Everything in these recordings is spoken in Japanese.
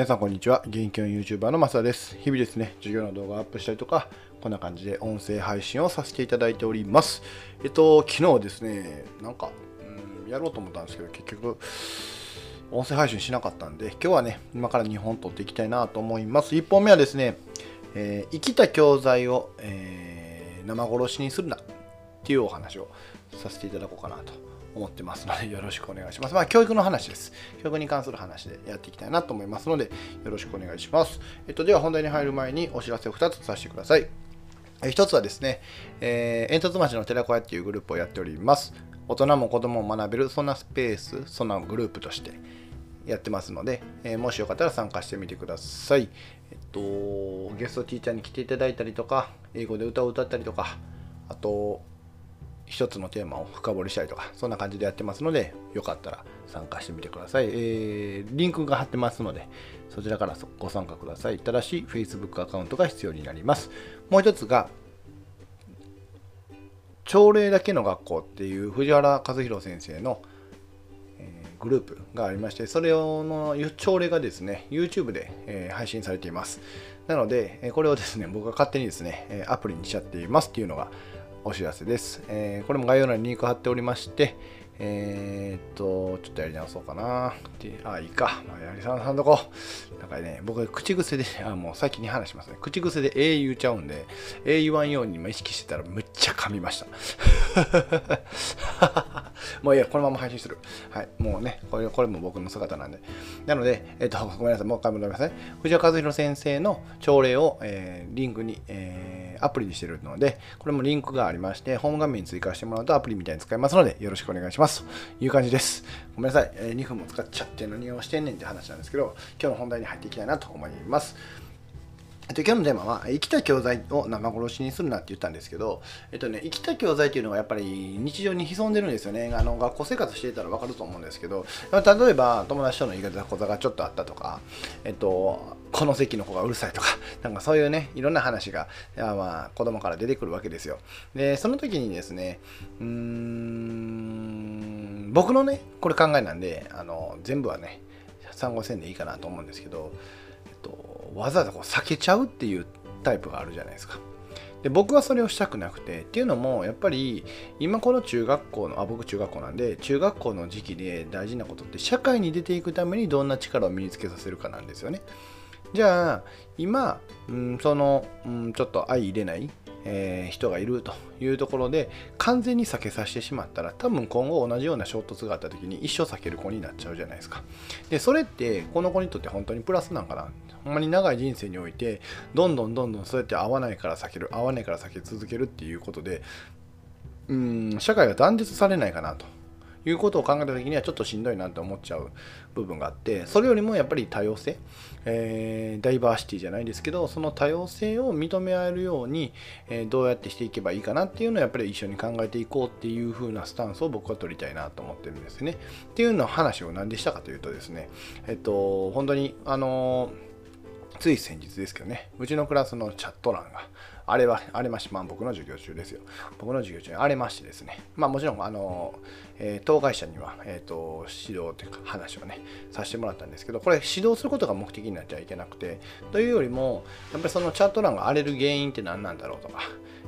皆さんこんにちは。元気の YouTuber のマサです。日々ですね、授業の動画をアップしたりとか、こんな感じで音声配信をさせていただいております。えっと、昨日ですね、なんか、うん、やろうと思ったんですけど、結局、音声配信しなかったんで、今日はね、今から2本撮っていきたいなと思います。1本目はですね、えー、生きた教材を、えー、生殺しにするなっていうお話をさせていただこうかなと思ってますので、よろしくお願いします。まあ、教育の話です。教育に関する話でやっていきたいなと思いますので、よろしくお願いします。えっと、では本題に入る前にお知らせを2つさせてください。1つはですね、えー、煙突町の寺子屋っていうグループをやっております。大人も子供も学べる、そんなスペース、そんなグループとしてやってますので、えー、もしよかったら参加してみてください。えっと、ゲストティーチャーに来ていただいたりとか、英語で歌を歌ったりとか、あと、一つのテーマを深掘りしたりとか、そんな感じでやってますので、よかったら参加してみてください。えー、リンクが貼ってますので、そちらからご参加ください。ただし、Facebook アカウントが必要になります。もう一つが、朝礼だけの学校っていう藤原和弘先生のグループがありまして、それの朝礼がですね、YouTube でえ配信されています。なので、これをですね、僕が勝手にですね、アプリにしちゃっていますっていうのがお知らせです。えー、これも概要欄にリンク貼っておりまして、えー、っと、ちょっとやり直そうかな。あ、いいか。まあ、やりさんさんとこ。なんかね、僕口癖で、あ、もう先に話しますね。口癖で A 言うちゃうんで、A 言わんように意識してたらむっちゃ噛みました。もういや、このまま配信する。はい。もうね、これこれも僕の姿なんで。なので、えっと、ごめんなさい。もう一回戻りますね。藤原和弘先生の朝礼を、えー、リンクに、えー、アプリにしてるので、これもリンクがありまして、ホーム画面に追加してもらうとアプリみたいに使えますので、よろしくお願いします。という感じです。ごめんなさい、えー、2分も使っちゃって何をしてんねんって話なんですけど、今日の本題に入っていきたいなと思います。えっと、今日のテーマは、生きた教材を生殺しにするなって言ったんですけど、えっとね、生きた教材っていうのはやっぱり日常に潜んでるんですよね。あの学校生活していたら分かると思うんですけど、例えば友達との言い方講座がちょっとあったとか、えっと、この席の子がうるさいとか、なんかそういうね、いろんな話が、まあ、子供から出てくるわけですよ。で、その時にですね、うーん、僕のね、これ考えなんで、あの、全部はね、参考線でいいかなと思うんですけど、えっと、わざわざこう避けちゃうっていうタイプがあるじゃないですか。で僕はそれをしたくなくてっていうのもやっぱり今この中学校のあ僕中学校なんで中学校の時期で大事なことって社会に出ていくためにどんな力を身につけさせるかなんですよね。じゃあ今、うん、その、うん、ちょっと相入れないえー、人がいるというところで完全に避けさせてしまったら多分今後同じような衝突があった時に一生避ける子になっちゃうじゃないですか。でそれってこの子にとって本当にプラスなんかな。ほんまに長い人生においてどんどんどんどんそうやって合わないから避ける合わないから避け続けるっていうことでうん社会が断絶されないかなということを考えた時にはちょっとしんどいなって思っちゃう部分があってそれよりもやっぱり多様性、えー、ダイバーシティじゃないですけどその多様性を認め合えるように、えー、どうやってしていけばいいかなっていうのをやっぱり一緒に考えていこうっていう風なスタンスを僕は取りたいなと思ってるんですね。っていうの話を何でしたかというとですねえっと本当にあのつい先日ですけどねうちのクラスのチャット欄があれは、あれまし、まあ僕の授業中ですよ。僕の授業中に荒れましてですね。まあもちろん、あの、えー、当該者には、えっ、ー、と、指導というか話をね、させてもらったんですけど、これ指導することが目的になっちゃいけなくて、というよりも、やっぱりそのチャット欄が荒れる原因って何なんだろうとか、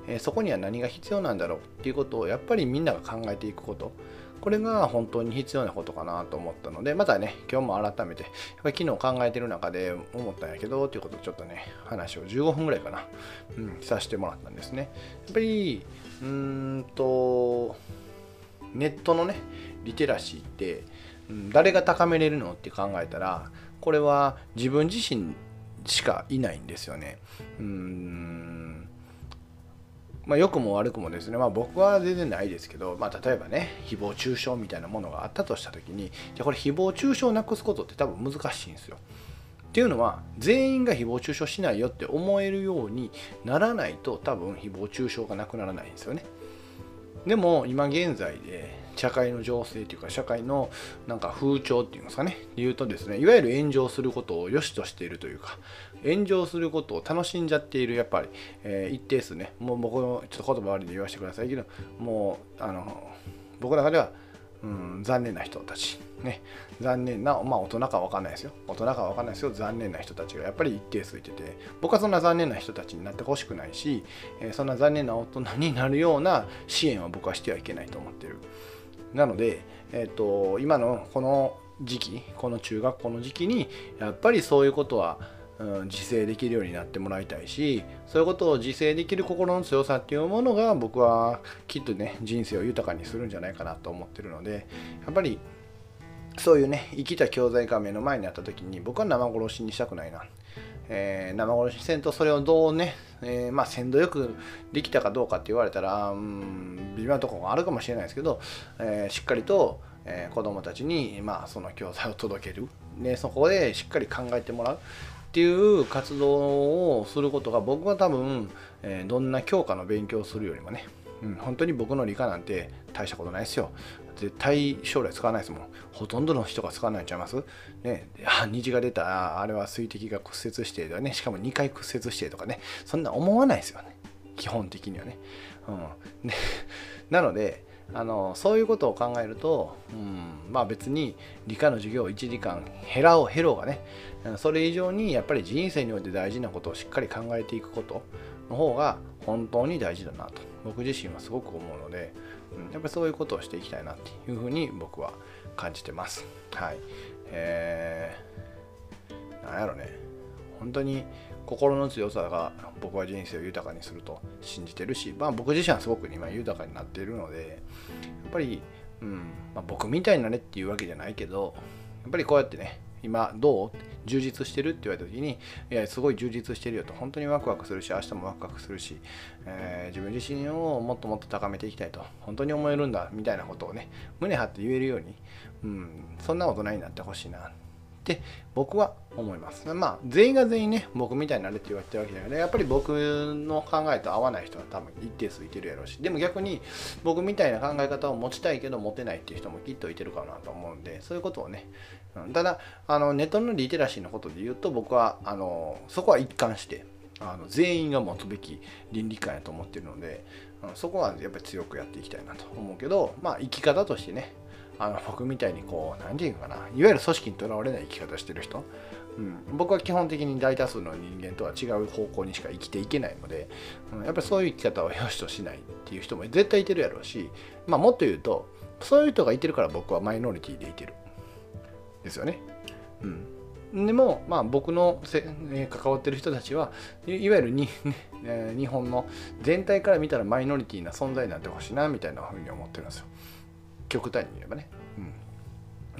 えー、そこには何が必要なんだろうっていうことを、やっぱりみんなが考えていくこと。これが本当に必要なことかなと思ったので、またね、今日も改めて、やっぱり昨日考えてる中で思ったんやけど、ということをちょっとね、話を15分ぐらいかな、うん、させてもらったんですね。やっぱり、うーんと、ネットのね、リテラシーって、うん、誰が高めれるのって考えたら、これは自分自身しかいないんですよね。うんまあ、良くも悪くもですね、まあ、僕は全然ないですけど、まあ、例えばね誹謗中傷みたいなものがあったとした時にじゃこれ誹謗中傷をなくすことって多分難しいんですよ。っていうのは全員が誹謗中傷しないよって思えるようにならないと多分誹謗中傷がなくならないんですよね。でも今現在で社会の情勢というか社会のなんか風潮っていうんですかね。言うとですねいわゆる炎上することを良しとしているというか炎上することを楽しんじゃっているやっぱり、えー、一定数ね。もう僕のちょっと言葉悪いで言わせてくださいけどもうあの僕の中では、うん、残念な人たち。ね。残念なまあ大人か分かんないですよ。大人か分かんないですよ残念な人たちがやっぱり一定数いてて僕はそんな残念な人たちになってほしくないし、えー、そんな残念な大人になるような支援は僕はしてはいけないと思ってる。なので、えーと、今のこの時期この中学校の時期にやっぱりそういうことはうん、自制できるようになってもらいたいしそういうことを自制できる心の強さっていうものが僕はきっとね人生を豊かにするんじゃないかなと思ってるのでやっぱりそういうね生きた教材が目の前にあった時に僕は生殺しにしたくないな、えー、生殺しせんとそれをどうね、えー、まあ鮮度よくできたかどうかって言われたらうん微妙なところがあるかもしれないですけど、えー、しっかりと、えー、子どもたちに、まあ、その教材を届けるでそこでしっかり考えてもらうっていう活動をすることが僕は多分、えー、どんな教科の勉強をするよりもね、うん、本当に僕の理科なんて大したことないですよ。絶対将来使わないですもん。ほとんどの人が使わないんちゃいます？ね。あ、虹が出た、あれは水滴が屈折してとかね、しかも2回屈折してとかね、そんな思わないですよね。基本的にはね。うん、で なので、あのそういうことを考えると、うん、まあ別に理科の授業を1時間減らおう減ろうがねそれ以上にやっぱり人生において大事なことをしっかり考えていくことの方が本当に大事だなと。僕自身はすごく思うので、うん、やっぱりそういうことをしていきたいなっていうふうに僕は感じてます。はい。えー、なんやろね。本当に心の強さが僕は人生を豊かにすると信じてるし、まあ、僕自身はすごく今豊かになっているのでやっぱり、うんまあ、僕みたいになねっていうわけじゃないけどやっぱりこうやってね今どう？充実してる？って言われた時にいやすごい充実してるよと。本当にワクワクするし明日もワクワクするし、えー、自分自身をもっともっと高めていきたいと。本当に思えるんだみたいなことをね胸張って言えるように、うん、そんな大人になってほしいな。って僕は思います。まあ全員が全員ね僕みたいになれって言われてるわけじゃない。やっぱり僕の考えと合わない人は多分一定数いてるやろうし。でも逆に僕みたいな考え方を持ちたいけど持てないっていう人もきっといてるかなと思うんでそういうことをね。ただあのネットのリテラシーのことで言うと僕はあのそこは一貫してあの全員が持つべき倫理観やと思ってるのでそこはやっぱり強くやっていきたいなと思うけどまあ生き方としてねあの僕みたいにこう何て言うかないわゆる組織にとらわれない生き方してる人、うん、僕は基本的に大多数の人間とは違う方向にしか生きていけないので、うん、やっぱりそういう生き方を良しとしないっていう人も絶対いてるやろうし、まあ、もっと言うとそういう人がいてるから僕はマイノリティでいてる。ですよね。うん、でも、まあ、僕のせ、え関わってる人たちはいわゆるに、え日本の全体から見たらマイノリティな存在になってほしいなみたいなふうに思ってるんですよ。極端に言えばね。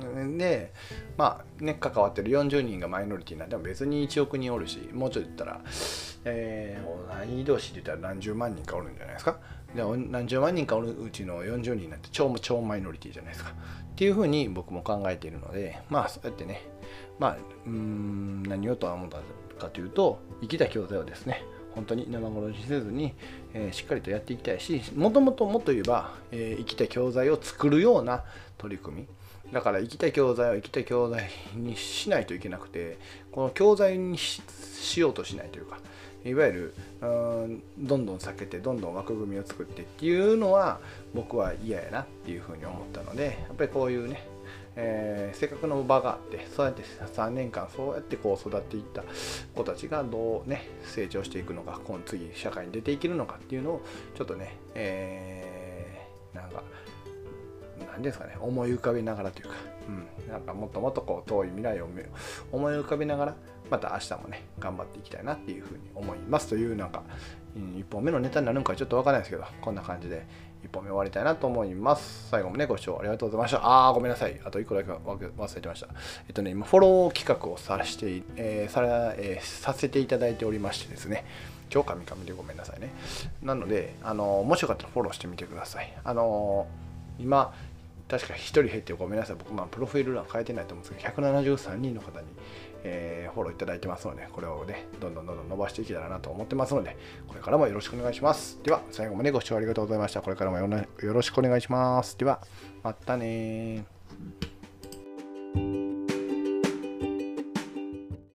うん、でまあね関わってる40人がマイノリティなんでも別に1億人おるしもうちょっと言ったら、えー、同い年で言ったら何十万人かおるんじゃないですか。で何十万人かおるうちの40人なんて超超マイノリティじゃないですか。っていうふうに僕も考えているのでまあそうやってねまあうん何をとは思ったかというと生きた教材をですね本当に生殺しせずに、えー、しっかりとやっていきたいしもともともっと言えば、えー、生きた教材を作るような取り組み。だから生きた教材を生きた教材にしないといけなくてこの教材にしようとしないというかいわゆるうんどんどん避けてどんどん枠組みを作ってっていうのは僕は嫌やなっていうふうに思ったのでやっぱりこういうねえー、せっかくの場があってそうやって3年間そうやってこう育っていった子たちがどうね成長していくのか今次社会に出ていけるのかっていうのをちょっとね、えー、なんか何ですかね思い浮かべながらというか、うん、なんかもっともっとこう遠い未来を思い浮かべながらまた明日もね頑張っていきたいなっていうふうに思いますというなんか1本目のネタになるのかちょっとわからないですけどこんな感じで1本目終わりたいなと思います。最後もね、ご視聴ありがとうございました。あー、ごめんなさい。あと1個だけ忘れてました。えっとね、今、フォロー企画をさして、えー、さえー、させていただいておりましてですね、今日カミカミでごめんなさいね。なので、あのもしよかったらフォローしてみてください。あの今、確か1人減ってごめんなさい。僕、まあ、プロフィール欄変えてないと思うんですけど、173人の方に、えー、フォローいただいてますので、これをね、どんどんどんどん伸ばしていけたらなと思ってますので、これからもよろしくお願いします。では、最後までご視聴ありがとうございました。これからもよろしくお願いします。では、またね